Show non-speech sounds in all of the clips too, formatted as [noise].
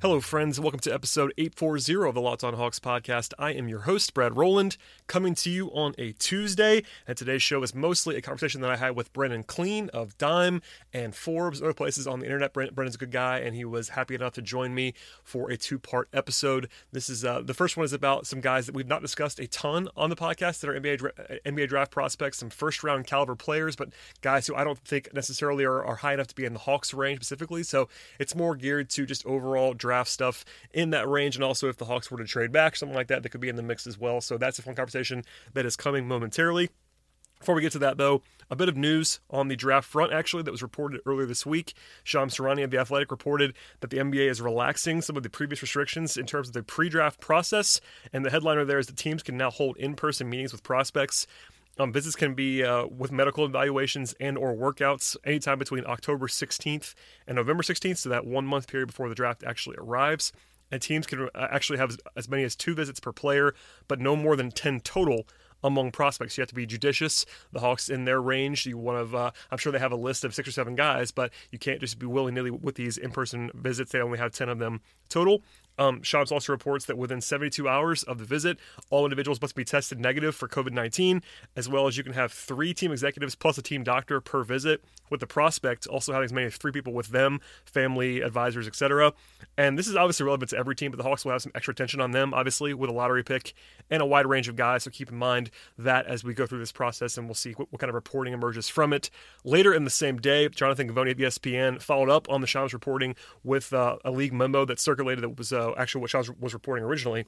Hello, friends. Welcome to episode 840 of the Locked On Hawks podcast. I am your host, Brad Rowland, coming to you on a Tuesday. And today's show is mostly a conversation that I had with Brendan Clean of Dime and Forbes, other places on the internet. Brendan's a good guy, and he was happy enough to join me for a two part episode. This is uh, the first one is about some guys that we've not discussed a ton on the podcast that are NBA, NBA draft prospects, some first round caliber players, but guys who I don't think necessarily are, are high enough to be in the Hawks range specifically. So it's more geared to just overall draft draft stuff in that range. And also, if the Hawks were to trade back, something like that, that could be in the mix as well. So that's a fun conversation that is coming momentarily. Before we get to that, though, a bit of news on the draft front, actually, that was reported earlier this week. Shams Charania of The Athletic reported that the NBA is relaxing some of the previous restrictions in terms of the pre draft process. And the headliner there is that teams can now hold in person meetings with prospects. Um, visits can be uh, with medical evaluations and or workouts anytime between October 16th and November 16th, so that one month period before the draft actually arrives. And teams can uh, actually have as many as two visits per player, but no more than 10 total among prospects. You have to be judicious. The Hawks in their range, you want to. Uh, I'm sure they have a list of six or seven guys, but you can't just be willy nilly with these in-person visits. They only have ten of them total. Um, also reports that within 72 hours of the visit, all individuals must be tested negative for COVID 19, as well as you can have three team executives plus a team doctor per visit, with the prospect also having as many as three people with them, family, advisors, etc. And this is obviously relevant to every team, but the Hawks will have some extra attention on them, obviously, with a lottery pick and a wide range of guys. So keep in mind that as we go through this process, and we'll see what, what kind of reporting emerges from it. Later in the same day, Jonathan of the ESPN followed up on the Shams reporting with uh, a league memo that circulated that was uh, Uh, actually what Shams was reporting originally.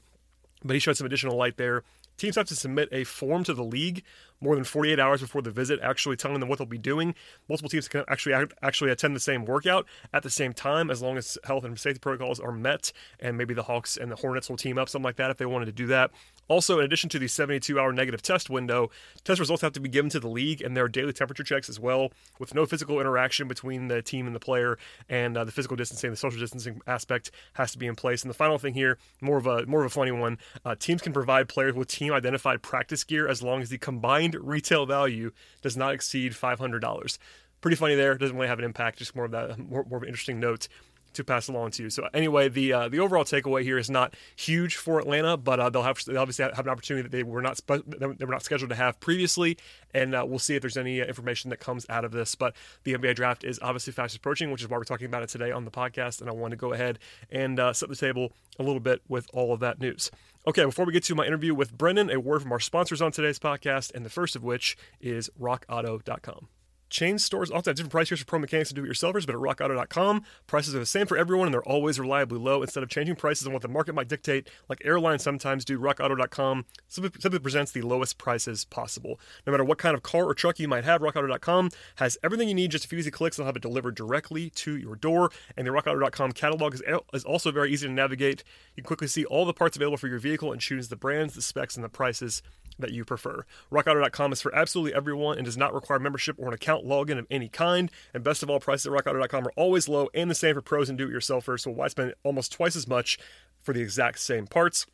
But he showed some additional light there. Teams have to submit a form to the league more than 48 hours before the visit, actually telling them what they'll be doing. Multiple teams can actually actually attend the same workout at the same time, as long as health and safety protocols are met. And maybe the Hawks and the Hornets will team up, something like that, if they wanted to do that. Also, in addition to the 72 hour negative test window, test results have to be given to the league and there are daily temperature checks as well, with no physical interaction between the team and the player. And uh, the physical distancing, the social distancing aspect has to be in place. And the final thing here, more of a more of a funny one, uh, teams can provide players with team identified practice gear as long as the combined retail value does not exceed $500 pretty funny there. Doesn't really have an impact. Just more of that, more, more of an interesting note to pass along to you. So anyway, the uh, the overall takeaway here is not huge for Atlanta, but uh, they'll have they obviously have an opportunity that they were not they were not scheduled to have previously, and uh, we'll see if there's any uh, information that comes out of this. But the NBA draft is obviously fast approaching, which is why we're talking about it today on the podcast, and I want to go ahead and uh, set the table a little bit with all of that news. Okay, before we get to my interview with Brendan, a word from our sponsors on today's podcast, and the first of which is RockAuto.com. Chain stores also have different price tiers for pro mechanics and do-it-yourselfers, but at RockAuto.com, prices are the same for everyone, and they're always reliably low. Instead of changing prices on what the market might dictate, like airlines sometimes do, RockAuto.com simply, presents the lowest prices possible. No matter what kind of car or truck you might have, RockAuto.com has everything you need. Just a few easy clicks, they'll have it delivered directly to your door. And the RockAuto.com catalog is, is also very easy to navigate. You can quickly see all the parts available for your vehicle and choose the brands, the specs, and the prices that you prefer. RockAuto.com is for absolutely everyone and does not require membership or an account login of any kind. And best of all, prices at RockAuto.com are always low and the same for pros and do-it-yourselfers. So why spend almost twice as much for the exact same parts?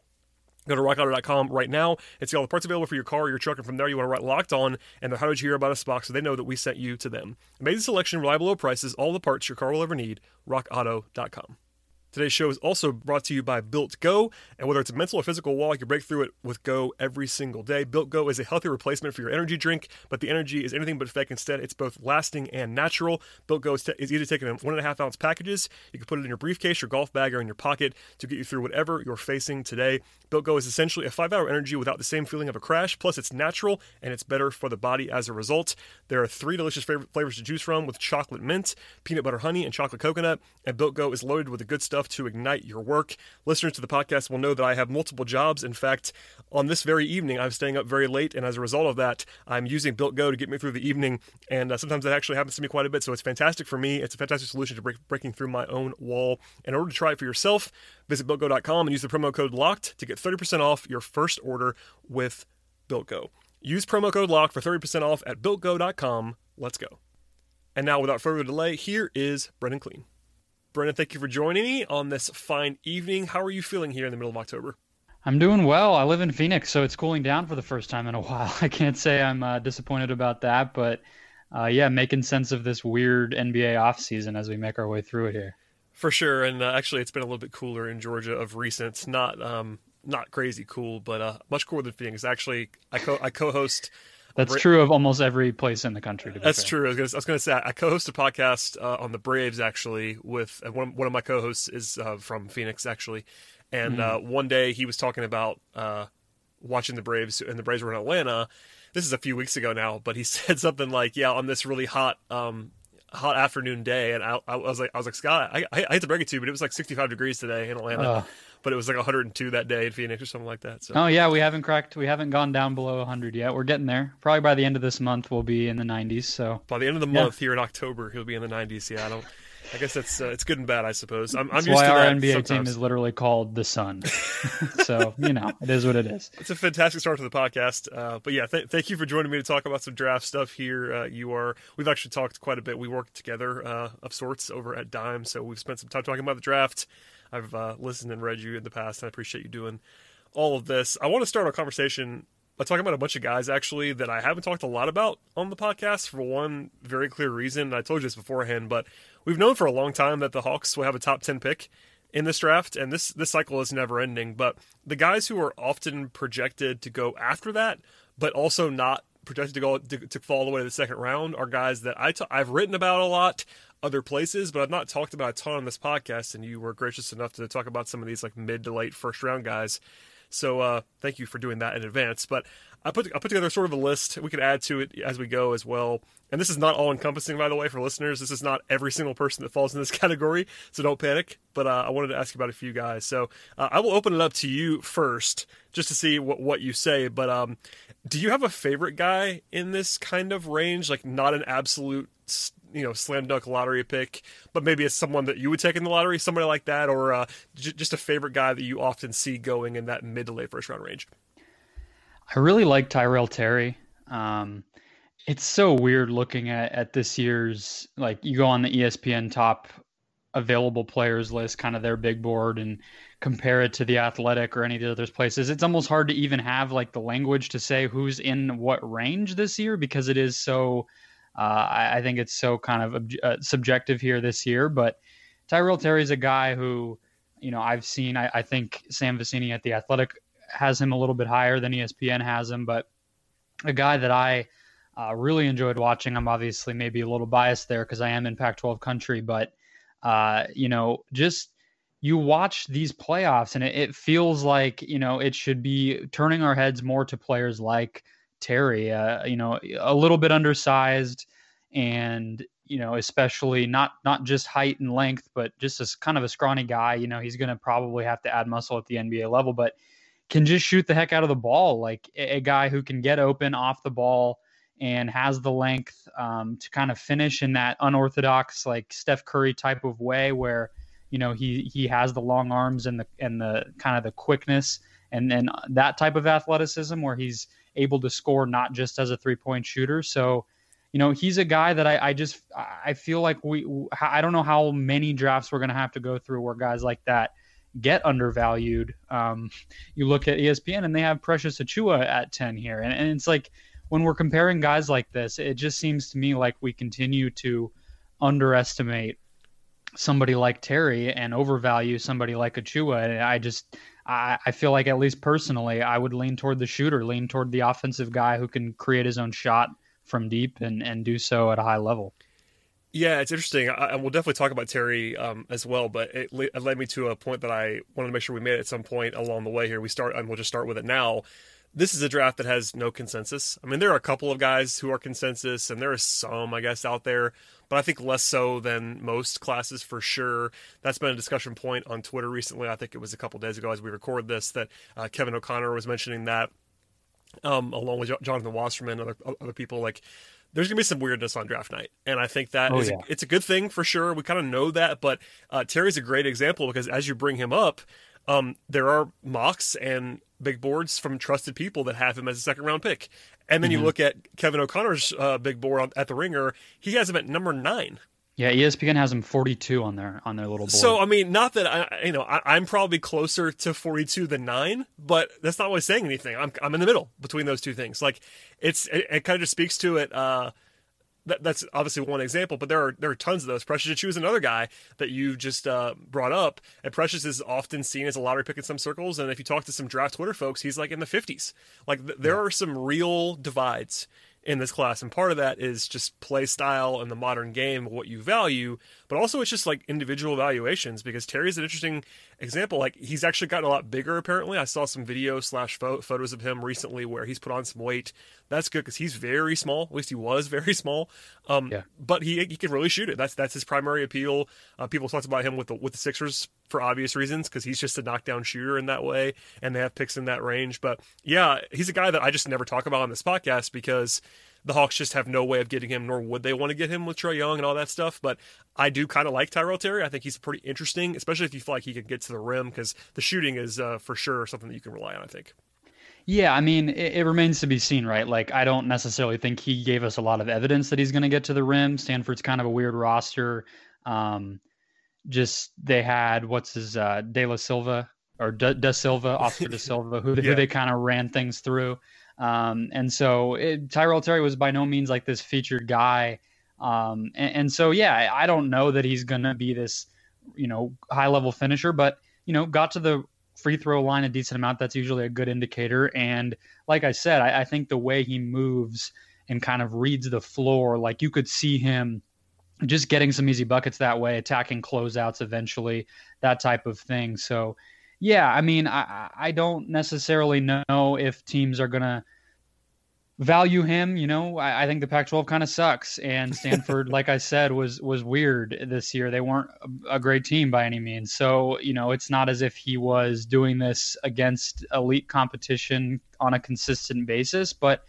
Go to rockauto.com right now and see all the parts available for your car or your truck. And from there, you want to write locked on and the how did you hear about us box so they know that we sent you to them. Amazing selection, reliable low prices, all the parts your car will ever need. RockAuto.com. Today's show is also brought to you by Built Go, and whether it's a mental or physical wall, you can break through it with Go every single day. Built Go is a healthy replacement for your energy drink, but the energy is anything but fake. Instead, it's both lasting and natural. Built Go is, t- is easy to take in one and a half ounce packages. You can put it in your briefcase, your golf bag, or in your pocket to get you through whatever you're facing today. Built Go is essentially a five hour energy without the same feeling of a crash. Plus, it's natural and it's better for the body as a result. There are three delicious flavors to choose from with chocolate mint, peanut butter honey, and chocolate coconut. And Built Go is loaded with the good stuff to ignite your work. Listeners to the podcast will know that I have multiple jobs. In fact, on this very evening, I'm staying up very late, and as a result of that, I'm using Built Go to get me through the evening. And uh, sometimes that actually happens to me quite a bit. So it's fantastic for me. It's a fantastic solution to break, breaking through my own wall. In order to try it for yourself, visit BuiltGo.com and use the promo code LOCKED to get 30% off your first order with Built Go. Use promo code LOCK for 30% off at builtgo.com. Let's go. And now, without further delay, here is Brendan Clean. Brendan, thank you for joining me on this fine evening. How are you feeling here in the middle of October? I'm doing well. I live in Phoenix, so it's cooling down for the first time in a [laughs] while. I can't say I'm uh, disappointed about that, but uh, yeah, making sense of this weird NBA offseason as we make our way through it here. For sure, and uh, actually, it's been a little bit cooler in Georgia of recent. Not um, not crazy cool, but uh, much cooler than Phoenix. Actually, I co I co-host. That's Bra- true of almost every place in the country. That's fair. true. I was going to say I co-host a podcast uh, on the Braves actually with uh, one one of my co-hosts is uh, from Phoenix actually, and mm. one day he was talking about watching the Braves and the Braves were in Atlanta. This is a few weeks ago now, but he [laughs] said something like, "Yeah, on this really hot um, hot afternoon day, and I, I, was like, I was like, Scott, I, I, hate to break it to you, but it was like 65 degrees today in Atlanta, uh, but it was like 102 that day in Phoenix or something like that. So. Oh yeah, we haven't cracked, we haven't gone down below 100 yet. We're getting there. Probably by the end of this month, we'll be in the 90s. So by the end of the month here in October, he'll be in the 90s. Yeah, I don't. I guess that's uh, it's good and bad, I suppose. I'm, I'm used why to our NBA sometimes. team is literally called the Sun. [laughs] so you know, it is what it is. It's a fantastic start to the podcast. Uh, but yeah, th- thank you for joining me to talk about some draft stuff here. Uh, you are we've actually talked quite a bit. We worked together uh, of sorts over at Dime, so we've spent some time talking about the draft. I've uh, listened and read you in the past, and I appreciate you doing all of this. I want to start our conversation by talking about a bunch of guys actually that I haven't talked a lot about on the podcast for one very clear reason. And I told you this beforehand, but we've known for a long time that the Hawks will have a top 10 pick in this draft and this this cycle is never ending, but the guys who are often projected to go after that but also not projected to go to, to fall all the way to the second round are guys that I t- I've written about a lot other places, but I've not talked about a ton on this podcast and you were gracious enough to talk about some of these like mid to late first round guys so uh, thank you for doing that in advance. But I put I put together sort of a list. We could add to it as we go as well. And this is not all encompassing, by the way, for listeners. This is not every single person that falls in this [laughs] category, so don't panic. But uh, I wanted to ask about a few guys. So uh, I will open it up to you first, just to see what what you say. But um, do you have a favorite guy in this kind of range? Like not an absolute you know slam dunk lottery pick, but maybe it's someone that you would take in the lottery, somebody like that, or uh, j- just a favorite guy that you often see going in that mid to late first round range. I really like Tyrell Terry. Um, it's so weird looking at at this year's like you go on the ESPN top available players list, kind of their big board, and compare it to the Athletic or any of the other places. It's almost hard to even have like the language to say who's in what range this year because it is so uh, I, I, think it's so kind of ob- uh, subjective here this year, but Tyrell Terry is a guy who, you know, I've seen. I, I, think Sam Vecenie at the Athletic has him a little bit higher than ESPN has him, but a guy that I uh, really enjoyed watching. I'm obviously maybe a little biased there because I am in Pac-12 country, but uh, you know, just you watch these playoffs and it, it, feels like you know it should be turning our heads more to players like Terry, uh, you know, a little bit undersized, and you know, especially not not just height and length, but just as kind of a scrawny guy. You know, he's going to probably have to add muscle at the NBA level, but can just shoot the heck out of the ball, like a, a guy who can get open off the ball and has the length um, to kind of finish in that unorthodox, like Steph Curry type of way, where you know he he has the long arms and the and the kind of the quickness and and that type of athleticism where he's able to score not just as a three point shooter. So, you know, he's a guy that I, I just I feel like we I don't know how many drafts we're going to have to go through where guys like that get undervalued. Um, you look at ESPN and they have Precious Achiuwa at ten here, and, and it's like when we're comparing guys like this, it just seems to me like we continue to underestimate somebody like Terry and overvalue somebody like Achiuwa. And I just I, I feel like at least personally, I would lean toward the shooter, lean toward the offensive guy who can create his own shot from deep and, and do so at a high level. Yeah, it's interesting. I, we'll definitely talk about Terry um, as well, but it, le- it, led me to a point that I wanted to make sure we made at some point along the way here. We start, and we'll just start with it now. This is a draft that has no consensus. I mean, there are a couple of guys who are consensus, and there are some, I guess, out there but I think less so than most classes for sure. That's been a discussion point on Twitter recently. I think it was a couple days ago as we record this that uh, Kevin O'Connor was mentioning that, um, along with Jonathan Wasserman and other, other people. Like, there's gonna be some weirdness on draft night, and I think that oh, is yeah. a, it's a good thing for sure. We kind of know that, but uh, Terry's a great example because as you bring him up, um, there are mocks and big boards from trusted people that have him as a second round pick. And then mm-hmm. you look at Kevin O'Connor's uh, big board at the Ringer; he has him at number nine. Yeah, ESPN has him 42 on their on their little board. So I mean, not that I, you know, I, am probably closer to 42 than nine, but that's not really saying anything. I'm I'm in the middle between those two things. Like, it's it, it kind of just speaks to it. Uh, that, that's obviously one example, but there are there are tons of those. Precious Achiuwa is another guy that you just uh, brought up, and Precious is often seen as a lottery pick in some circles. And if you talk to some draft Twitter folks, he's like in the 50s. Like th- there are some real divides in this class. And part of that is just play style and the modern game, what you value, but also it's just like individual evaluations because Terry's an interesting example. Like he's actually gotten a lot bigger apparently. I saw some video slash photos of him recently where he's put on some weight. That's good because he's very small. At least he was [laughs] very small. Um, yeah. But he he can really shoot it. That's that's his primary appeal. Uh, people talked about him with the with the Sixers for obvious reasons because he's just a knockdown shooter in that way, and they have picks in that range. But yeah, he's a guy that I just never talk about on this podcast because the Hawks just have no way of getting him, nor would they want to get him with Trae Young and all that stuff. But I do kind of like Tyrell Terry. I think he's pretty interesting, especially if you feel like he can get to the rim because the shooting is uh, for sure something that you can rely on. I think. Yeah, I mean, it, it, remains to be seen, right? Like, I don't necessarily think he gave us a lot of evidence that he's going to get to the rim. Stanford's kind of a weird roster. Um, just they had what's his uh, De La Silva or De, De Silva, Oscar De [laughs] Silva, who, yeah. who they kind of ran things through. Um, and so it, Tyrell Terry was by no means like this featured guy. Um, and, and, so, yeah, I don't know that he's going to be this, you know, high level finisher, but, you know, got to the free throw line a decent amount. That's usually a good indicator. And like I said, I, I think the way he moves and kind of reads the floor, like you could see him just getting some easy buckets that way, attacking closeouts eventually, that type of thing. So, yeah, I mean, I I don't necessarily know if teams are gonna value him. You know, I, I think the Pac-12 kind of sucks, and Stanford, [laughs] like I said, was was weird this year. They weren't a, a great team by any means. So you know, it's not as if he was doing this against elite competition on a consistent basis, but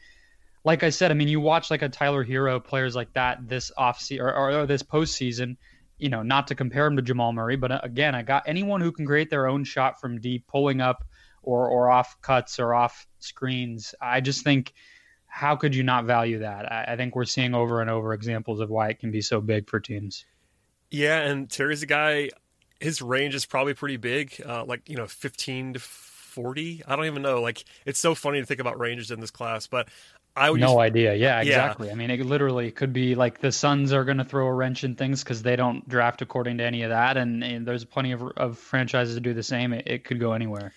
like I said, I mean, you watch like a Tyler Herro, players like that this off or, or, or this postseason you know, not to compare him to Jamal Murray, but uh, again, I got anyone who can create their own shot from deep, pulling up or or off cuts or off screens. I just think how could you not value that? I, I think we're seeing over and over examples of why it can be so big for teams. Yeah, and Terry's a guy. His range is probably pretty big, uh, like you know, fifteen to 40 i don't even know like it's so funny to think about ranges in this class but I would no just, idea. Yeah, exactly. Yeah. I mean, it literally could be like the Suns are going to throw a wrench in things because they don't draft according to any of that, and, and there's plenty of, of franchises to do the same. It, it, could go anywhere.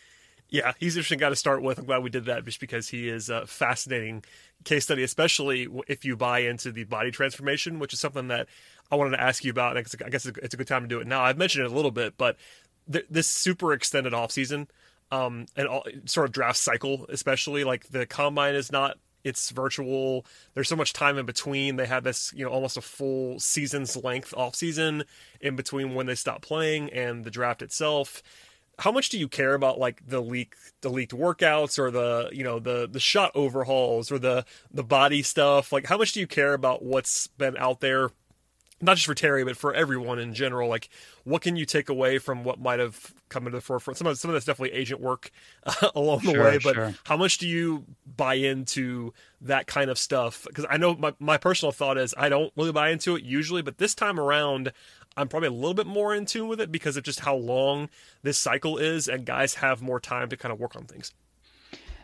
Yeah, he's an interesting guy to start with. I'm glad we did that just because he is a fascinating case study, especially if you buy into the body transformation, which is something that I wanted to ask you about. I guess it's a good time to do it now. I've mentioned it a little bit, but th- this super extended offseason um, and all, sort of draft cycle, especially like the combine is not it's virtual. There's so much time in between. They had this, you know, almost a full season's length off season in between when they stop playing and the draft itself. How much do you care about like the leak, the leaked workouts, or the you know the the shot overhauls, or the the body stuff? Like, how much do you care about what's been out there not just for Terry, but for everyone in general. Like, what can you take away from what might have come into the forefront? Some of some of that's definitely agent work uh, [laughs] along the sure, way, but sure. how much do you buy into that kind of stuff? Because I know my my personal thought is I don't really buy into it usually, but this time around. I'm probably a little bit more in tune with it because of just how long this cycle is, and guys have more time to kind of work on things.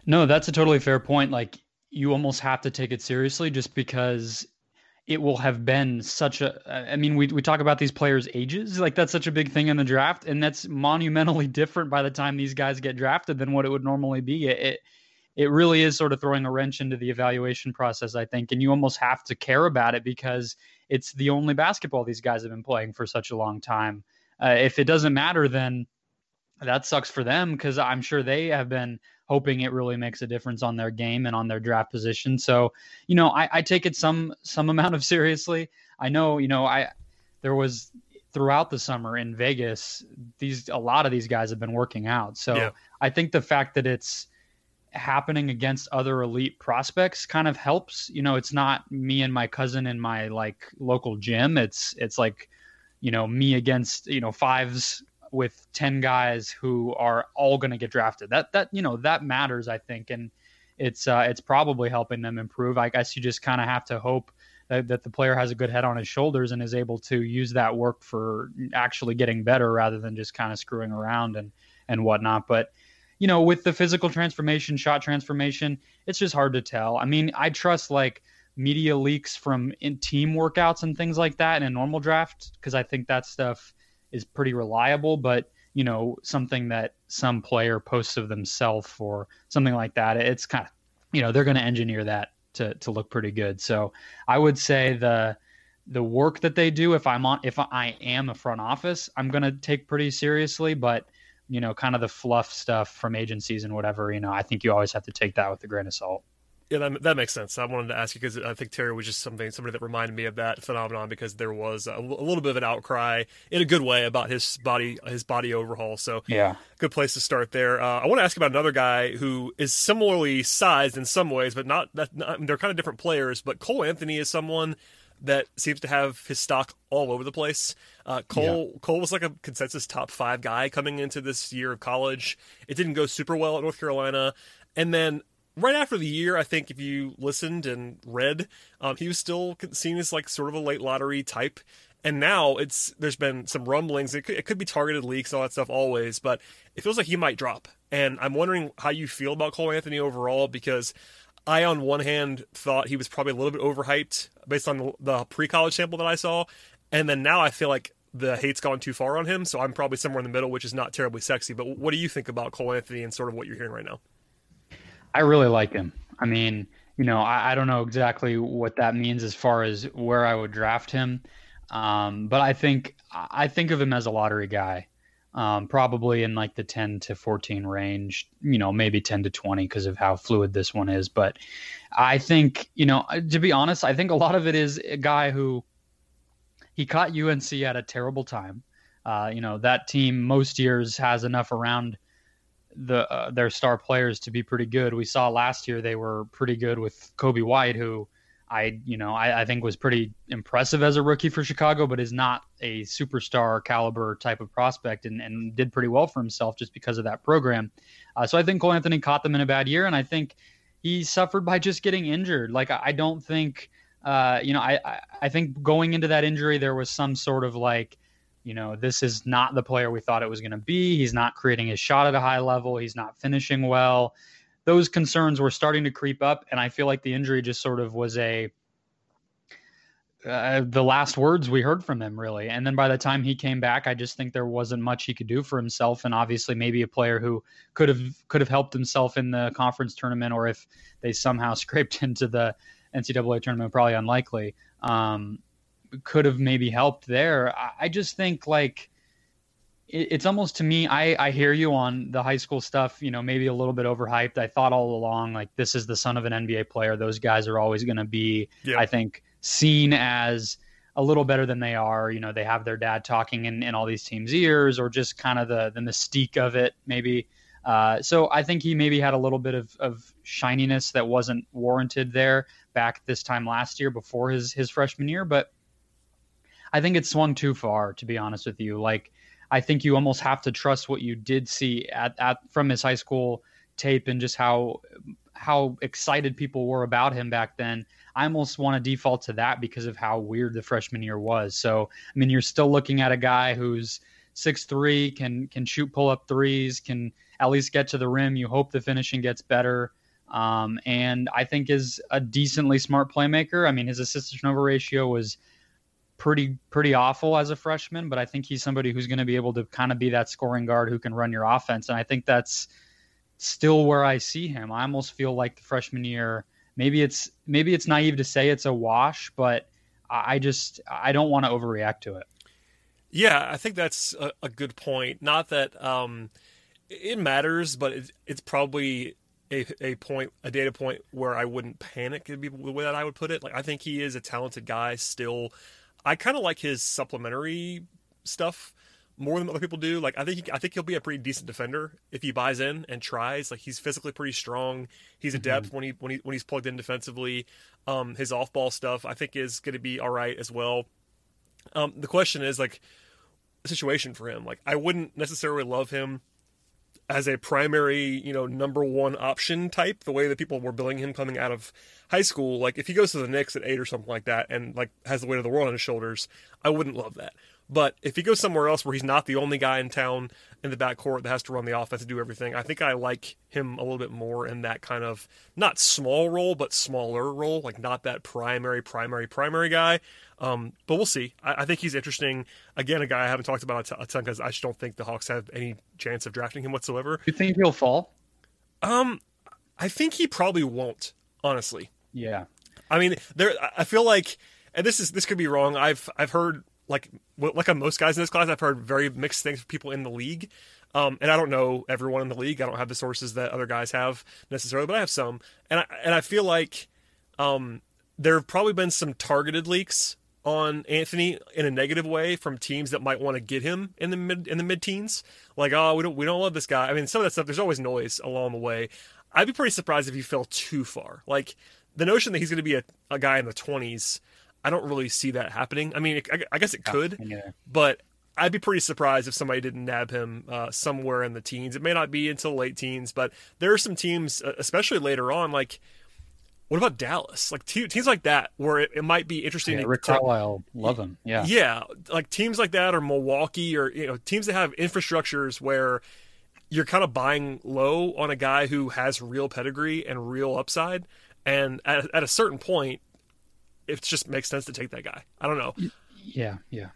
No, that's a totally fair point. Like, you almost have to take it seriously just because it will have been such a I mean we we talk about these players ages like that's such a big thing in the draft and that's monumentally [laughs] different by the time these guys get drafted than what it would normally be. It it really is sort of throwing a wrench into the evaluation process I think and you almost have to care about it because it's the only basketball these guys have been playing for such a long time. Uh, if it doesn't matter then that sucks for them because I'm sure they have been hoping it really makes a difference on their game and on their draft position. So, you know, I, I take it some some amount of [laughs] seriously. I know, you know, I there was throughout the summer in Vegas, these a lot of these guys have been working out. So yeah. I think the fact that it's happening against other elite prospects kind of helps. You know, it's not me and my cousin in my like local gym. It's it's like, you know, me against, you know, fives with 10 guys who are all going to get drafted. That that you know, that matters I think and it's uh, it's probably helping them improve. I guess you just kind of have to hope that, that the player has a good head on his shoulders and is able to use that work for actually getting better rather than just kind of screwing around and and whatnot. But you know, with the physical transformation, shot transformation, it's just hard to tell. I mean, I trust like media leaks from in team workouts and things like that in a normal draft because I think that stuff is pretty reliable. But you know, something that some player posts of themselves or something like that, it's kind of you know they're going to engineer that to to look pretty good. So I would say the the work that they do, if I'm on, if I am a front office, I'm going to take pretty seriously. But you know, kind of the fluff stuff from agencies and whatever, you know, I think you always have to take that with a grain of salt. Yeah, that, that makes sense. I wanted to ask you because I think Terry was just something somebody that reminded me of that phenomenon because there was a, a, little bit of an outcry in a good way about his body his body overhaul. So yeah, good place to start there. Uh, I want to ask about another guy who is similarly sized in some ways, but not that not, they're kind of different players. But Cole Anthony is someone that seems to have his stock all over the place. Uh, Cole yeah. Cole was like a consensus top five guy coming into this year of college. It didn't go super well at North Carolina, and then right after the year, I think if you listened and read, um, he was still seen as like sort of a late lottery type. And now it's there's been some rumblings. It could, it could be targeted leaks, all that stuff, always. But it feels like he might drop. And I'm wondering how you feel about Cole Anthony overall because I, on one hand, thought he was probably a little bit overhyped based on the, the pre college sample that I saw. And then now I feel like the hate's gone too far on him. So I'm probably somewhere in the middle, which is not terribly sexy. But what do you think about Cole Anthony and sort of what you're hearing right now? I really like him. I mean, you know, I, I don't know exactly what that means as far as where I would draft him. Um, but I think I think of him as a lottery guy um, probably in like the 10 to 14 range, you know, maybe 10 to 20 because of how fluid this one is. But I think, you know, uh, to be honest, I think a lot of it is a guy who he caught UNC at a terrible time. Uh, you know, that team most years has enough around the uh, their star players to be pretty good. We saw last year they were pretty good with Coby White, who I, you know, I, I, think was pretty impressive as a rookie for Chicago, but is not a superstar caliber type of prospect and, and did pretty well for himself just because of that program. Uh, so I think Cole Anthony caught them in a bad year, and I think he suffered by just getting injured. Like I, I don't think, uh, you know, I, I, I think going into that injury there was some sort of like, you know, this is not the player we thought it was going to be. He's not creating his shot at a high level. He's not finishing well those concerns were starting to creep up, and I feel like the injury just sort of was a uh, the last words we heard from him, really. And then by the time he came back, I just think there wasn't much he could do for himself. And obviously, maybe a player who could have could have helped himself in the conference tournament, or if they somehow [laughs] scraped into the NCAA tournament, probably unlikely. Um, could have maybe helped there. I, just think like it's almost to me I, I hear you on the high school stuff you know maybe a little bit overhyped i thought all along like this is the son of an nba player those guys are always going to be yeah. i think seen as a little better than they are you know they have their dad talking in, in all these teams ears or just kind of the the mystique of it maybe uh, so i think he maybe had a little bit of, of shininess that wasn't warranted there back this time last year before his his freshman year but i think it swung too far to be honest with you like I think you almost have to trust what you did see at, at from his high school tape and just how how excited people were about him back then. I almost want to default to that because of how weird the freshman year was. So, I mean, you're still looking at a guy who's six three, can can shoot pull up threes, can at least get to the rim. You hope the finishing gets better. Um, and I think is a decently smart playmaker. I mean, his assist turnover ratio was pretty pretty awful as a freshman, but I think he's somebody who's going to be able to kind of be that scoring guard who can run your offense, and I think that's still where I see him. I almost feel like the freshman year. Maybe it's maybe it's naive to say it's a wash, but I just I don't want to overreact to it. Yeah, I think that's a, a good point. Not that um, it matters, but it, it's probably a, a point, a data point where I wouldn't panic. Would be the way that I would put it. Like I think he is a talented guy still. I kind of like his supplementary stuff more than other people do. Like I think he, I think he'll be a pretty decent defender if he buys in and tries. Like he's physically pretty strong. He's adept mm-hmm. when he when he when he's plugged in defensively. Um, his off ball stuff I think is going to be all right as well. Um, the question is like the situation for him. Like I wouldn't necessarily love him as a primary, you know, number one option type, the way that people were billing him coming out of high school, like if he goes to the Knicks at eight or something like that and like has the weight of the world on his shoulders, I wouldn't love that. But if he goes somewhere else where he's not the only guy in town in the backcourt that has to run the offense and do everything, I think I like him a little bit more in that kind of not small role, but smaller role, like not that primary, primary, primary guy. Um, but we'll see. I, I, think he's interesting. Again, a guy I haven't talked about a ton because I just don't think the Hawks have any chance of drafting him whatsoever. You think he'll fall? Um, I think he probably won't. Honestly. Yeah. I mean, there. I feel like, and this is this could be wrong. I've I've heard like like most guys in this class, I've heard very mixed things from people in the league. Um, and I don't know everyone in the league. I don't have the sources that other guys have necessarily, but I have some. And I and I feel like um, there have probably been some targeted leaks on Anthony in a negative way from teams that might want to get him in the mid in the mid teens. Like, oh, we don't we don't love this guy. I mean, some of that stuff. There's always noise along the way. I'd be pretty surprised if he fell too far. Like the notion that he's going to be a, a guy in the 20s I don't really see that happening. I mean, I, I guess it could, yeah. but I'd be pretty surprised if somebody didn't nab him uh, somewhere in the teens. It may not be until late teens, but there are some teams, uh, especially later on, like what about Dallas? Like te- teams like that, where it, it might be interesting. Yeah, to, Rick Carlisle, love him. Yeah, yeah, like teams like that, or Milwaukee, or you know, teams that have infrastructures where you're kind of buying low on a guy who has real pedigree and real upside. And at, at a certain point, it just makes sense to take that guy. I don't know. Yeah, yeah.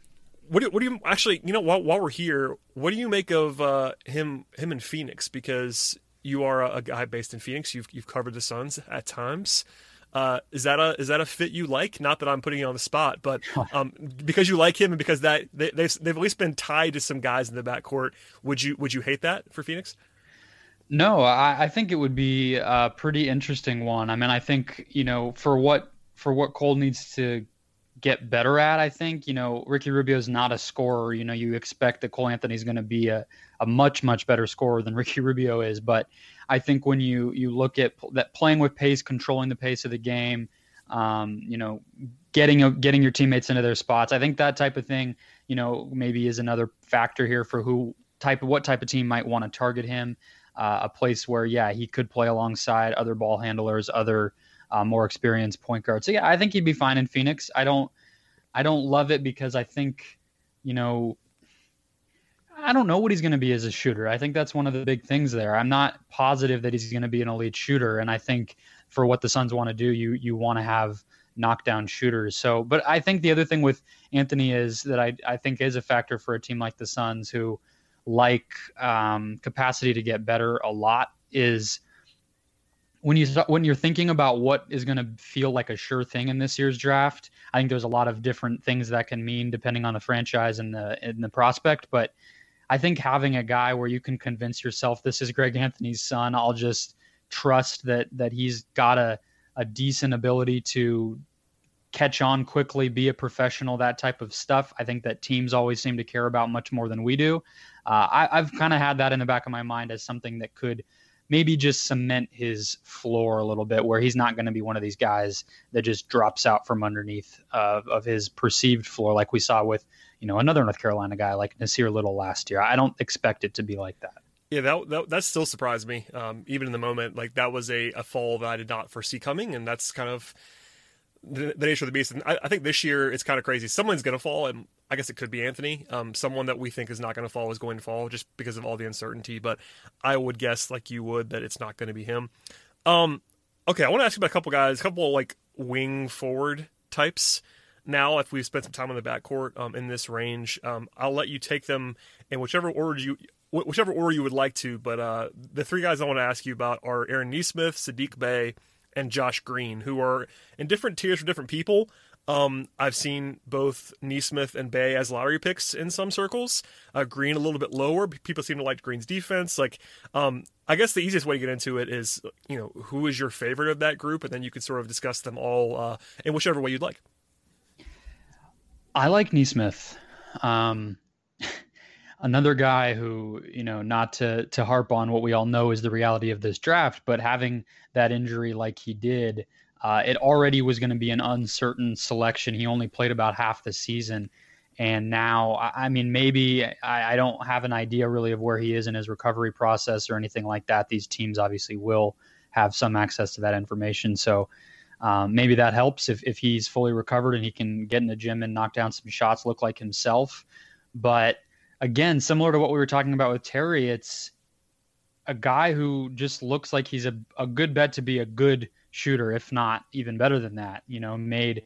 What do, what do you actually? You know, while while we're here, what do you make of uh, him him in Phoenix? Because you are a, a, guy based in Phoenix. You've you've covered the Suns at times. Uh, is that a is that a fit you like? Not that I'm putting you on the spot, but [laughs] um, because you like him and because that they, have they've, they've at least been tied to some guys in the backcourt. Would you would you hate that for Phoenix? No, I, I think it would be a pretty interesting one. I mean, I think you know for what for what Cole needs to get better at. I think you know Ricky Rubio is not a scorer. You know you expect that Cole Anthony is going to be a, a much much better scorer than [laughs] Ricky Rubio is. But I think when you you look at that playing with pace, controlling the pace of the game, um, you know, getting getting your teammates into their spots. I think that type of thing, you know, maybe is another factor here for who type of what type of team might want to target him. Uh, a place where yeah he could play alongside other ball handlers, other uh, more experienced point guard. So yeah, I think he'd be fine in Phoenix. I don't, I don't love it because I think, you know, I don't know what he's going to be as a shooter. I think that's one of the big things there. I'm not positive that he's going to be an elite shooter, and I think for what the Suns want to do, you you want to have knockdown shooters. So, but I think the other thing with Anthony is that I I think is a factor for a team like the Suns who like um, capacity to get better a lot is when you when you're thinking about what is going to feel like a sure thing in this year's draft, I think there's a lot of different things that can mean depending on the franchise and the and the prospect. But I think having a guy where you can convince yourself this is Greg Anthony's son, I'll just trust that that he's got a a decent ability to catch on quickly, be a professional, that type of stuff. I think that teams always seem to care about much more than we do. Uh, I, I've kind of had that in the back of my mind as something that could maybe just cement his floor a little bit where he's not going to be one of these guys that just drops out from underneath uh, of his perceived floor like we saw with you know another North Carolina guy like Nassir Little last year. I don't expect it to be like that. Yeah, that, that, that still surprised me. Um, even in the moment, like that was a, a fall that I did not foresee coming, and that's kind of the, nature of the beast. And I, I, think this year it's kind of crazy. Someone's going to fall, and I guess it could be Anthony. Um, someone that we think is not going to fall is going to fall just because of all the uncertainty. But I would guess, like you would, that it's not going to be him. Um, okay, I want to ask you about a couple guys, a couple of, like wing forward types. Now, if we've spent some time on the backcourt um, in this range, um, I'll let you take them in whichever order you whichever order you would like to. But uh, the three guys I want to ask you about are Aaron Nesmith, Sadiq Bey, and Josh Green, who are in different tiers for different people. Um, I've seen both Nesmith and Bey as lottery picks in some circles. Uh, Green a little bit lower. People seem to like Green's defense. Like, um, I guess the easiest way to get into it is, you know, who is your favorite of that group, and then you can sort of discuss them all uh, in whichever way you'd like. I like Nesmith. Um, [laughs] another guy who, you know, not to to harp on what we all know is the reality of this draft, but having that injury like he did, uh, it already was going to be an uncertain selection. He only played about half the season, And now, I mean, maybe I, I don't have an idea really of where he is in his recovery process or anything like that. These teams obviously will have some access to that information. So um, maybe that helps if, if he's fully recovered and he can get in the gym and knock down some shots, look like himself. But again, similar to what we were talking about with Terry, it's a guy who just looks like he's a, a good bet to be a good shooter, if not even better than that. You know, made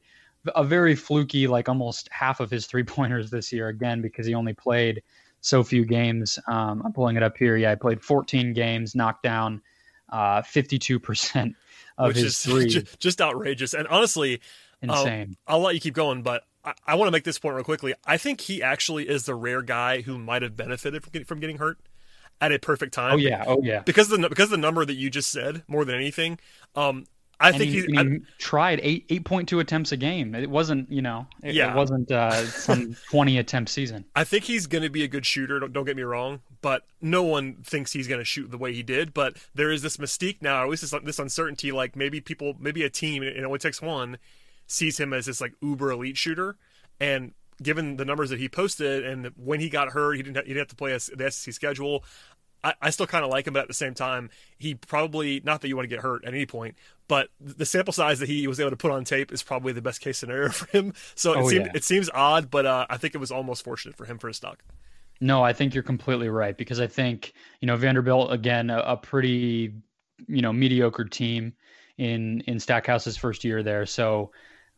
a very fluky, like almost half of his three pointers this year again because he only played so few games. Um, I'm pulling it up here. Yeah, I played 14 games, knocked down uh, 52% of Which his is [laughs] three. just outrageous. And honestly, Insane. I'll, I'll let you keep going, but I, I want to make this point real quickly. I think he actually is the rare guy who might have benefited from getting, from getting hurt at a perfect time. oh yeah, oh yeah. because of the because of the number that you just said more than anything. Um, I And think he, and I- tried eight eight point two attempts a game. It wasn't, you know, it, Yeah. it wasn't uh, some [laughs] twenty attempt season. I think he's going to be a good shooter. Don't, don't get me wrong, but no one thinks he's going to shoot the way he did. But there is this mystique now, or at least this, this uncertainty. Like maybe people, maybe a team, it only takes one, sees him as this like uber elite shooter. And given the numbers that he posted, and when he got hurt, he didn't have, he didn't have to play the SEC schedule. I, I still kind of like him, but at the same time, he probably not that you want to get hurt at any point, but the sample size that he was able to put on tape is probably the best case scenario [laughs] for him. So it Oh, seems yeah. it seems odd, but uh, I think it was almost fortunate for him for his stock. No, I think you're completely right because I think you know Vanderbilt again a, a pretty you know mediocre team in in Stackhouse's first year there. So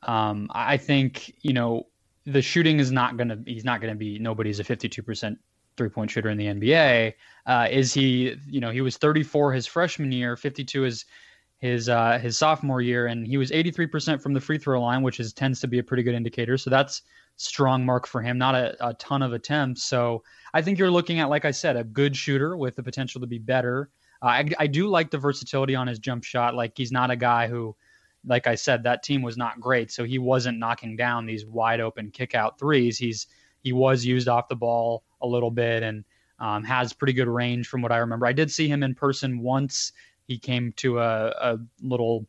um, I think you know the shooting is not gonna he's not gonna be nobody's a 52 percent three point shooter in the NBA. Uh, is he? You know he was 34 his freshman year, 52 his his uh, his sophomore year, and he was 83 percent from the free throw line, which is tends to be a pretty good indicator. So that's strong mark for him. Not a, a ton of attempts. So I think you're looking at, like I said, a good shooter with the potential to be better. Uh, I, I do like the versatility on his jump shot. Like he's not a guy who, like I said, that team was not great, so he wasn't knocking down these wide open kick out threes. He's he was used off the ball a little bit and um, has pretty good range from what I remember. I did see him in person once. He came to a, a little,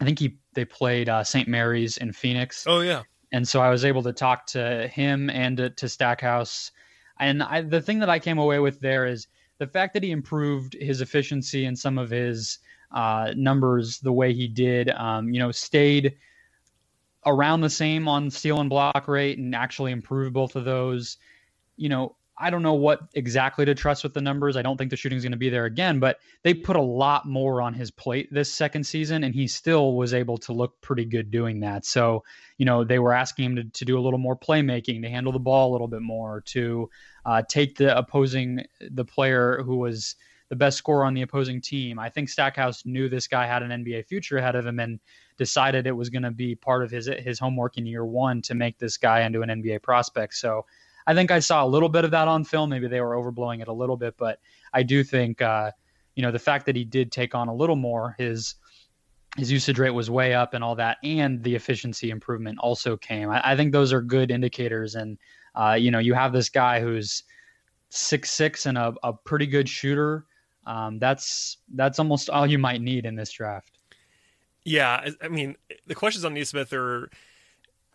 I think he they played uh, St. Mary's in Phoenix Oh yeah, and so I was able to talk to him and to, to Stackhouse. And I, the thing that I came away with there is the fact that he improved his efficiency and some of his uh, numbers the way he did. Um, you know, stayed around the same on steal and block rate and actually improved both of those. You know, I don't know what exactly to trust with the numbers. I don't think the shooting is going to be there again, but they put a lot more on his plate this second season, and he still was able to look pretty good doing that. So, you know, they were asking him to, to do a little more playmaking, to handle the ball a little bit more, to uh, take the opposing, the player who was the best scorer on the opposing team. I think Stackhouse knew this guy had an NBA future ahead of him and decided it was going to be part of his his homework in year one to make this guy into an NBA prospect. So I think I saw a little bit of that on film. Maybe they were overblowing it a little bit, but I do think uh, you know the fact that he did take on a little more his his usage rate was way up and all that, and the efficiency improvement also came. I, I think those are good indicators. And uh, you know, you have this guy who's six six and a, a pretty good shooter. Um, that's that's almost all you might need in this draft. yeah. I- mean, the questions on Nesmith are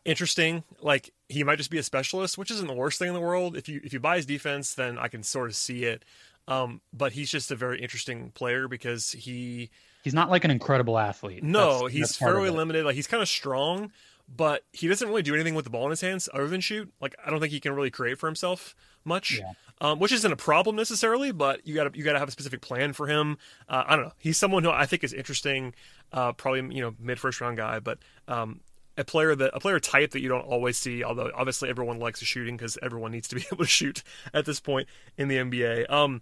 interesting. Like he might just be a specialist, which isn't the worst thing in the world. If you if you buy his defense, then I can sort of see it. Um, but he's just a very interesting player because he He's not like an incredible athlete. no, That's- he's that's fairly limited. Like he's kind of strong, but he doesn't really do anything with the ball in his hands other than shoot. Like I don't think he can really create for himself much, Yeah. um, which isn't a problem necessarily. But you got to you got to have a specific plan for him. Uh, I don't know. He's someone who I think is interesting. Uh, probably you know mid first round guy, but um, a player that a player type that you don't always see. Although obviously everyone likes shooting because everyone needs to be [laughs] able to shoot at this point in the NBA. Um,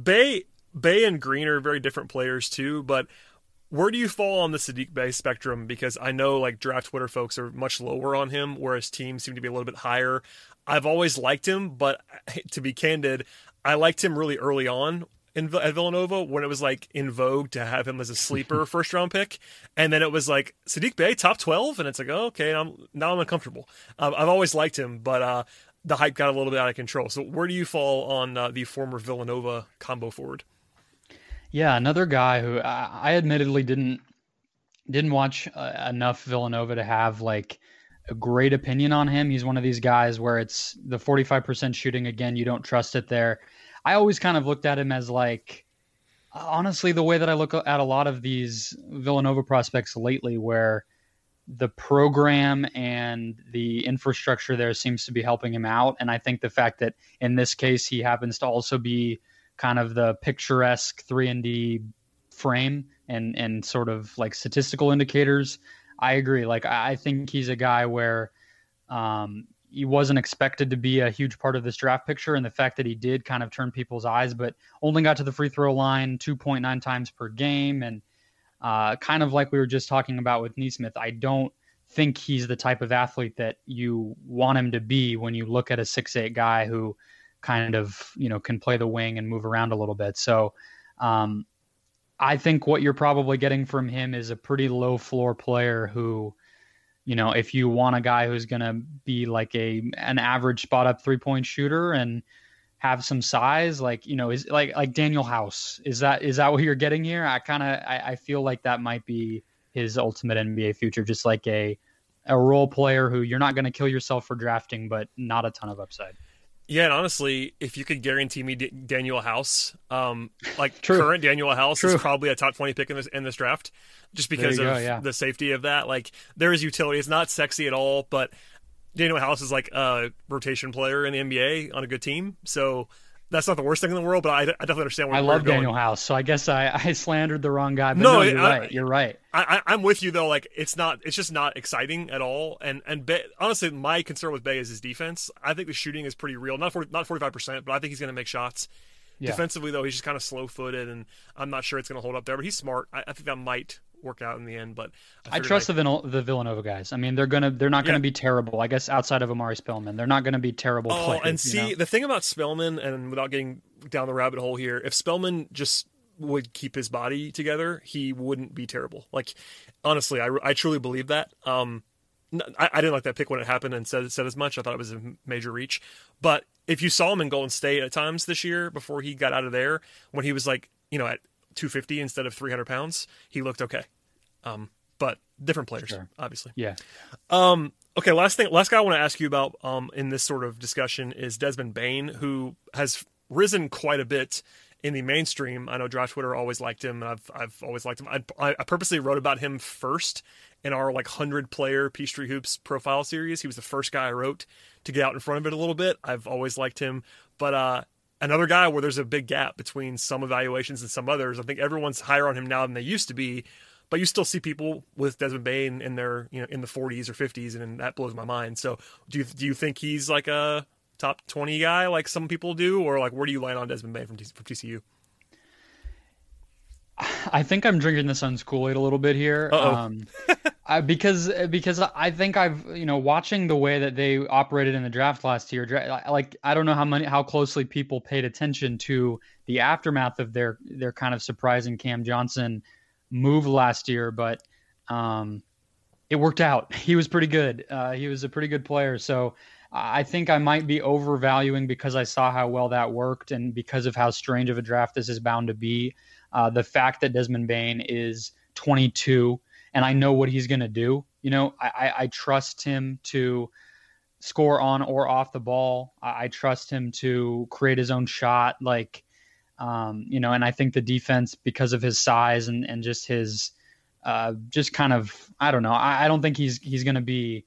Bey Bey and Green are very different players too, but where do you fall on the Sadiq Bey spectrum? Because I know like draft Twitter folks are much lower on him, whereas teams seem to be a little bit higher. I've always liked him, but [laughs] to be candid, I liked him really early on in at Villanova when it was like in vogue to have him as a sleeper [laughs] first round pick, and then it was like Sadiq Bey top twelve, and it's like oh, okay, I'm, now I'm uncomfortable. Um, I've always liked him, but uh, the hype got a little bit out of control. So where do you fall on uh, the former Villanova combo forward? Yeah, another guy who I, I admittedly didn't didn't watch uh, enough Villanova to have like a great opinion on him. He's one of these guys where it's the 45% shooting again, you don't trust it there. I always kind of looked at him as like honestly the way that I look at a lot of these Villanova prospects lately where the program and the infrastructure there seems to be helping him out and I think the fact that in this case he happens to also be kind of the picturesque 3 and D frame and and sort of like statistical indicators I agree. Like I think he's a guy where um, he wasn't expected to be a huge part of this draft picture, and the fact that he did kind of turn people's eyes, but only got to the free throw line 2.9 times per game, and uh, kind of like we were just talking about with Nesmith. I don't think he's the type of athlete that you want him to be when you look at a six eight guy who kind of you know can play the wing and move around a little bit. So um, I think what you're probably getting from him is a pretty low floor player who, you know, if you want a guy who's going to be like a an average spot up three point shooter and have some size, like you know, is like like Danuel House. Is that is that what you're getting here? I kind of I, I feel like that might be his ultimate NBA future, just like a a role player who you're not going to kill yourself for drafting, but not a ton of upside. Yeah, and honestly, if you could guarantee me D- Danuel House, um, like current Danuel House True. is probably a top twenty pick in this in this draft, just because of go, yeah. the safety of that. Like there is utility. It's not sexy at all, but Danuel House is like a rotation player in the NBA on a good team. So that's not the worst thing in the world, but I, I definitely understand. Where, I love Danuel House, so I guess I, [laughs] I slandered the wrong guy. But no, no you're I, right. You're right. I, am with you though. Like it's not. It's just not exciting at all. And and Bey, honestly, my concern with Bey is his defense. I think the shooting is pretty real. Not 40, not 45 percent, but I think he's going to make shots. Yeah. Defensively though, he's just kind of slow footed, and I'm not sure it's going to hold up there. But he's smart. I, I think that might work out in the end. But I, I trust the the Villanova guys. I mean, they're gonna they're not gonna be terrible. I guess outside of Omari Spellman, they're not gonna be terrible. Oh, players, and see know? the thing about Spellman, and without getting down the rabbit hole here, if Spellman just would keep his body together, he wouldn't be terrible. Like honestly, I, I truly believe that. Um, I, I, didn't like that pick when it happened and said said as much. I thought it was a major reach. But if you saw him in Golden State at times this year before he got out of there, when he was like you know at 250 instead of 300 pounds, he looked okay. Um, but different players, sure. obviously. Yeah. Um, okay. Last thing, last guy I want to ask you about um, in this sort of discussion is Desmond Bane, who has risen quite a bit in the mainstream. I know Josh Twitter always liked him, and I've I've always liked him. I, I purposely wrote about him first in our like hundred player Peachtree Hoops profile series. He was the first guy I wrote to get out in front of it a little bit. I've always liked him, but uh, another guy where there's a big gap between some evaluations and some others. I think everyone's higher on him now than they used to be but you still see people with Desmond Bane in their you know in the 40s or 50s, and that blows my mind. So do you do you think he's like a top 20 guy like some people do, or like where do you land on Desmond Bane from, T- from TCU? I think I'm drinking the Suns Kool Aid a little bit here, um, [laughs] I, because because I think I've you know watching the way that they operated in the draft last year. Like I don't know how many how closely people paid attention to the aftermath of their their kind of surprising Cam Johnson move last year, but um, it worked out. [laughs] He was pretty good. Uh, he was a pretty good player. So I think I might be overvaluing because I saw how well that worked and because of how strange of a draft this is bound to be. Uh, the fact that Desmond Bane is 22 and I know what he's going to do. You know, I, I, I, trust him to score on or off the ball. I, I trust him to create his own shot. Like, um, you know, and I think the defense, because of his size and, and just his, uh, just kind of, I don't know. I, I don't think he's he's going to be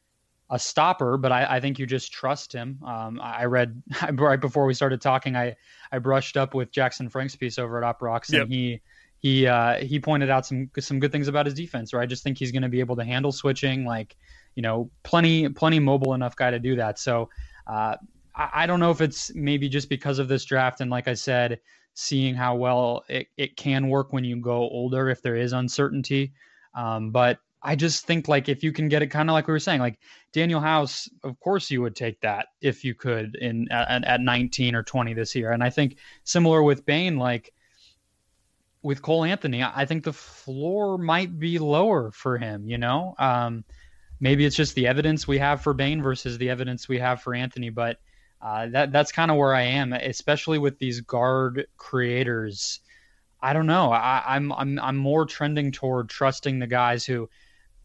a stopper, but I, I, think you just trust him. Um, I read [laughs] right before we started talking. I I brushed up with Jackson Frank's piece over at Uproxx, yep. and he he uh, he pointed out some some good things about his defense. Or I just think he's going to be able to handle switching, like you know, plenty plenty mobile enough guy to do that. So uh, I, I don't know if it's maybe just because of this draft, and like I said, seeing how well it, it can work when you go older if there is uncertainty. Um, but I just think like if you can get it kind of like we were saying, like Danuel House, of course you would take that if you could in at, at 19 or 20 this year. And I think similar with Bane, like with Cole Anthony, I think the floor might be lower for him, you know? Um, maybe it's just the evidence we have for Bane versus the evidence we have for Anthony, but uh, that that's kind of where I am, especially with these guard creators. I don't know. I, I'm I'm I'm more trending toward trusting the guys who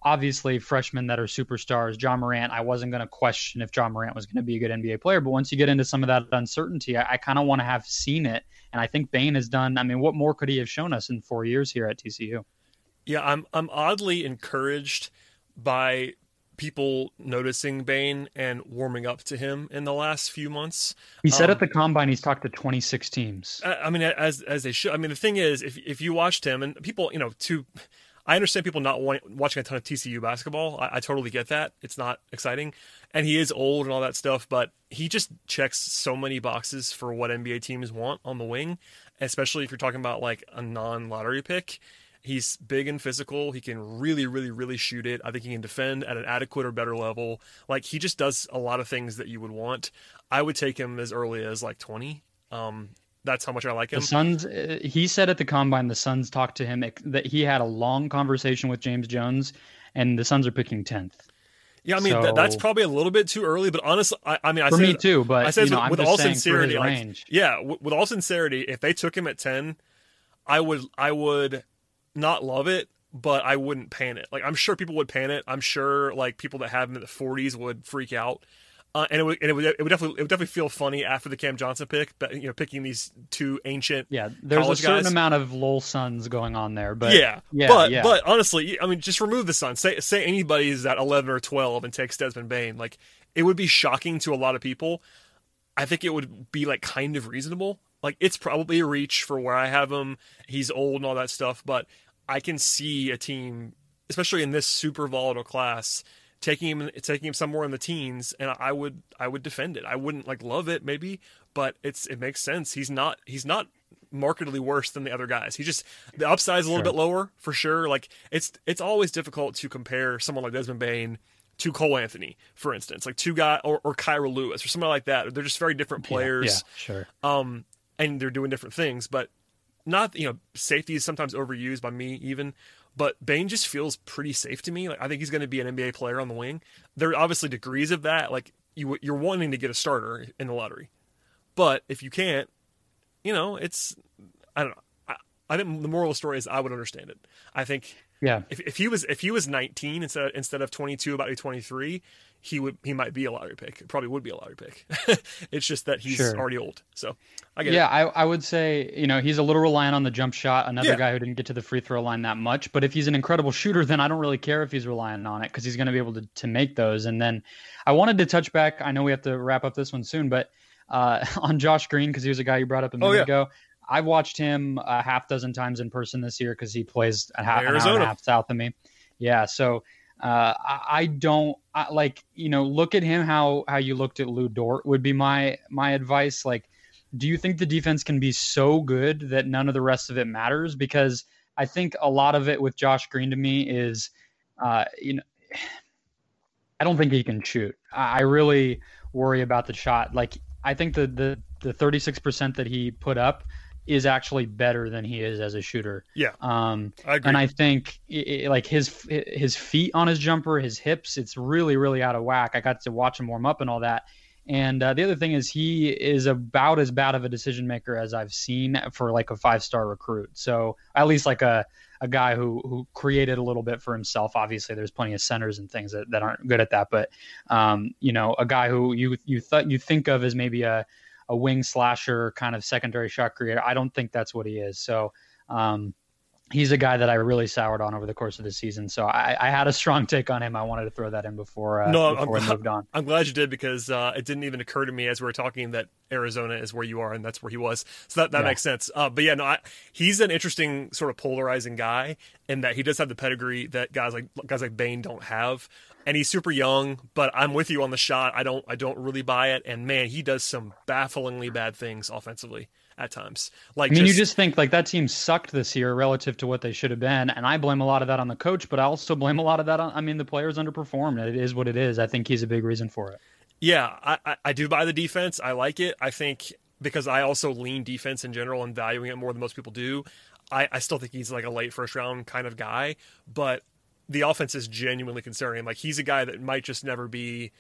obviously freshmen that are superstars. Ja Morant, I wasn't going to question if Ja Morant was going to be a good NBA player, but once you get into some of that uncertainty, I, I kind of want to have seen it. And I think Bane has done. I mean, what more could he have shown us in four years here at TCU? Yeah, I'm I'm oddly encouraged by people noticing Bane and warming up to him in the last few months. He said um, at the combine he's talked to 26 teams. I, I mean, as as they should. I mean, the thing is, if if you watched him and people, you know, to I understand people not want, watching a ton of TCU basketball. I, I, totally get that. It's not exciting, and he is old and all that stuff. But he just checks so many boxes for what NBA teams want on the wing, especially if you're talking about like a non-lottery pick. He's big and physical. He can really, really, really shoot it. I think he can defend at an adequate or better level. Like he just does a lot of things that you would want. I would take him as early as like 20. Um, that's how much I like him. The Suns. Uh, he said at the combine, the Suns talked to him that he had a long conversation with James Jones, and the Suns are picking tenth. Yeah, I mean so, th- that's probably a little bit too early, but honestly, I, I mean, I for me too. But I say you know, with, with all sincerity, like, yeah, w- with all sincerity, if they took him at ten, I would, I would not love it, but I wouldn't pan it. Like I'm sure people would pan it. I'm sure like people that have him in the 40s would freak out. Uh, and it would, and it would, it would definitely, it would definitely feel funny after the Cam Johnson pick, but you know, picking these two ancient, yeah, there's a certain guys. amount of lol Suns going on there, but yeah, yeah, but yeah. but honestly, I mean, just remove the Suns. Say say anybody's at 11 or 12 and takes Desmond Bane, like it would be shocking to a lot of people. I think it would be like kind of reasonable. Like it's probably a reach for where I have him. He's old and all that stuff, but I can see a team, especially in this super volatile class, taking him taking him somewhere in the teens, and I would I would defend it. I wouldn't like love it maybe, but it's it makes sense. He's not he's not markedly worse than the other guys. He just the upside is a little sure. bit lower for sure. Like it's it's always difficult to compare someone like Desmond Bane to Cole Anthony, for instance, like two guy or, or Kira Lewis or somebody like that. They're just very different players. Yeah, yeah, sure. Um, and they're doing different things, but not you know safety is sometimes overused by me even but Bane just feels pretty safe to me. Like I think he's going to be an NBA player on the wing. There are obviously degrees of that. Like you you're wanting to get a starter in the lottery, but if you can't, you know, it's I don't know. I, I think the moral of the story is I would understand it. I think yeah. If, if he was if he was 19 instead of, instead of 22 about to be 23, he would he might be a lottery pick. It probably would be a lottery pick. [laughs] it's just that he's sure. already old. So I get yeah, it. I, I would say you know he's a little reliant on the jump shot. Another yeah. guy who didn't get to the free throw line that much. But if he's an incredible shooter, then I don't really care if he's relying on it because he's going to be able to to make those. And then I wanted to touch back. I know we have to wrap up this one soon, but uh, [laughs] on Josh Green because he was a guy you brought up a oh, minute oh, yeah. ago. I've watched him a half dozen times in person this year because he plays a half, an hour and a half south of me. Yeah, so uh, I, I, don't I, like you know look at him how how you looked at Lu Dort would be my my advice. Like, do you think the defense can be so good that none of the rest of it matters? Because I think a lot of it with Josh Green to me is, uh, you know, [sighs] I don't think he can shoot. I, I really worry about the shot. Like, I think the the the 36% that he put up is actually better than he is as a shooter. Yeah, um, I agree. And I think it, like his his feet on his jumper, his hips, it's really really out of whack. I got to watch him warm up and all that. And uh, the other thing is he is about as bad of a decision maker as I've seen for like a five star recruit. So at least like a a guy who who created a little bit for himself. Obviously, there's plenty of centers and things that, that aren't good at that, but um, you know, a guy who you you thought you think of as maybe a a wing slasher kind of secondary shot creator. I don't think that's what he is. So um, he's a guy that I really soured on over the course of the season. So I, I had a strong take on him. I wanted to throw that in before, uh, no, before I'm, we moved on. I'm glad you did because uh, it didn't even occur to me as we were talking that Arizona is where you are and that's where he was. So that, that yeah. makes sense. Uh, but yeah, no, I, he's an interesting sort of polarizing guy in that he does have the pedigree that guys like guys like Bane don't have and he's super young, but I'm with you on the shot. I don't I don't really buy it. And man, he does some bafflingly bad things offensively at times. Like I mean, just, you just think like that team sucked this year relative to what they should have been, and I blame a lot of that on the coach, but I also blame a lot of that on. I mean, the players underperformed. It is what it is. I think he's a big reason for it. Yeah, I, I, I do buy the defense. I like it. I think because I also lean defense in general and valuing it more than most people do. I, I still think he's like a late first round kind of guy, but the offense is genuinely concerning. Like he's a guy that might just never be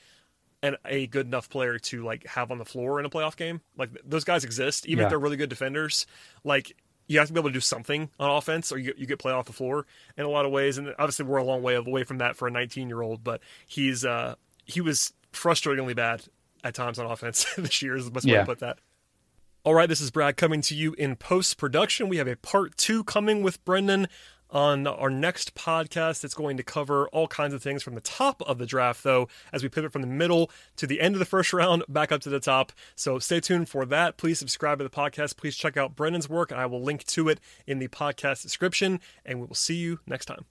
an, a good enough player to like have on the floor in a playoff game. Like those guys exist, even yeah. if they're really good defenders. Like you have to be able to do something on offense, or you you get play off the floor in a lot of ways. And obviously, we're a long way away from that for a 19 year old. But he's uh, he was frustratingly bad at times on offense [laughs] this year. Is the best way to put that. All right, this is Brad coming to you in post production. We have a part two coming with Brendan on our next podcast. It's going to cover all kinds of things from the top of the draft, though, as we pivot from the middle to the end of the first round back up to the top. So stay tuned for that. Please subscribe to the podcast. Please check out Brendan's work, I will link to it in the podcast description. And we will see you next time.